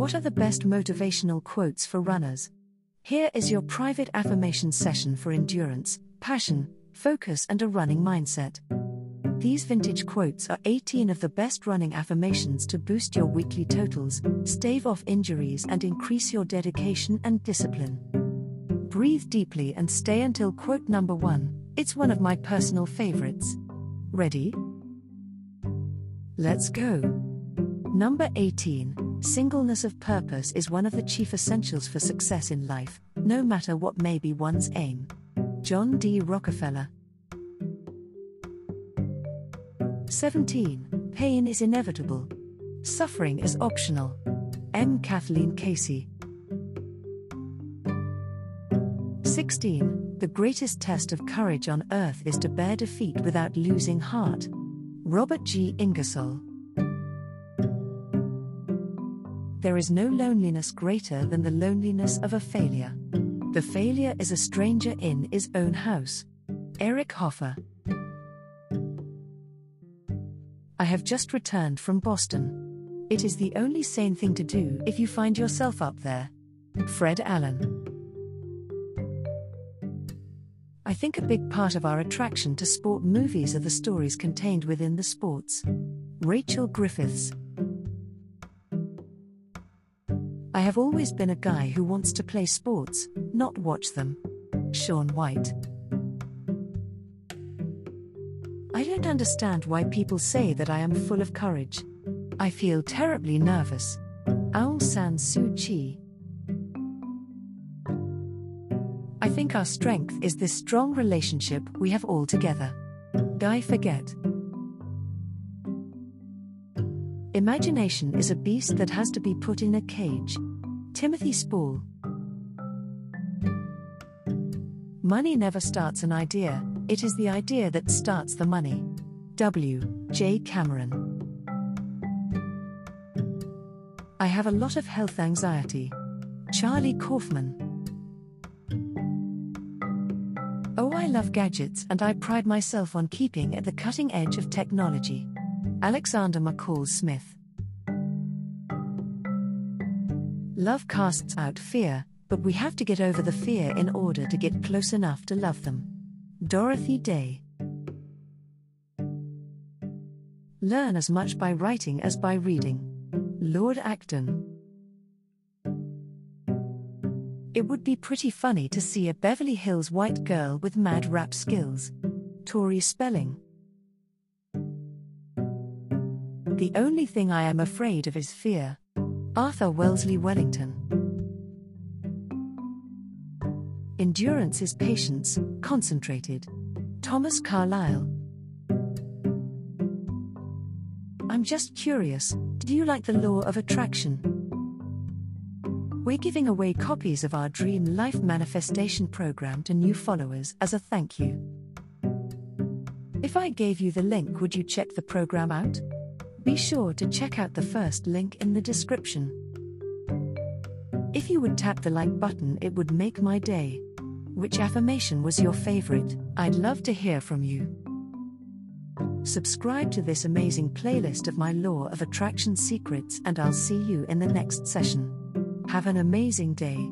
What are the best motivational quotes for runners? Here is your private affirmation session for endurance, passion, focus, and a running mindset. These vintage quotes are 18 of the best running affirmations to boost your weekly totals, stave off injuries, and increase your dedication and discipline. Breathe deeply and stay until quote number one. It's one of my personal favorites. Ready? Let's go. Number 18 Singleness of purpose is one of the chief essentials for success in life, no matter what may be one's aim. John D. Rockefeller. 17. Pain is inevitable. Suffering is optional. M. Kathleen Casey. 16. The greatest test of courage on earth is to bear defeat without losing heart. Robert G. Ingersoll. There is no loneliness greater than the loneliness of a failure. The failure is a stranger in his own house. Eric Hoffer. I have just returned from Boston. It is the only sane thing to do if you find yourself up there. Fred Allen. I think a big part of our attraction to sport movies are the stories contained within the sports. Rachel Griffiths. I have always been a guy who wants to play sports, not watch them. Shaun White. I don't understand why people say that I am full of courage. I feel terribly nervous. Aung San Suu Kyi. I think our strength is this strong relationship we have all together. Guy Forget. Imagination is a beast that has to be put in a cage. Timothy Spall. Money never starts an idea, it is the idea that starts the money. W. J. Cameron. I have a lot of health anxiety. Charlie Kaufman. Oh, I love gadgets and I pride myself on keeping at the cutting edge of technology. Alexander McCall Smith. Love casts out fear, but we have to get over the fear in order to get close enough to love them. Dorothy Day. Learn as much by writing as by reading. Lord Acton. It would be pretty funny to see a Beverly Hills white girl with mad rap skills. Tori Spelling. The only thing I am afraid of is fear. Arthur Wellesley Wellington. Endurance is patience, concentrated. Thomas Carlyle. I'm just curious do you like the law of attraction? We're giving away copies of our Dream Life Manifestation program to new followers as a thank you. If I gave you the link, would you check the program out? Be sure to check out the first link in the description. If you would tap the like button, it would make my day. Which affirmation was your favorite? I'd love to hear from you. Subscribe to this amazing playlist of my Law of Attraction secrets, and I'll see you in the next session. Have an amazing day.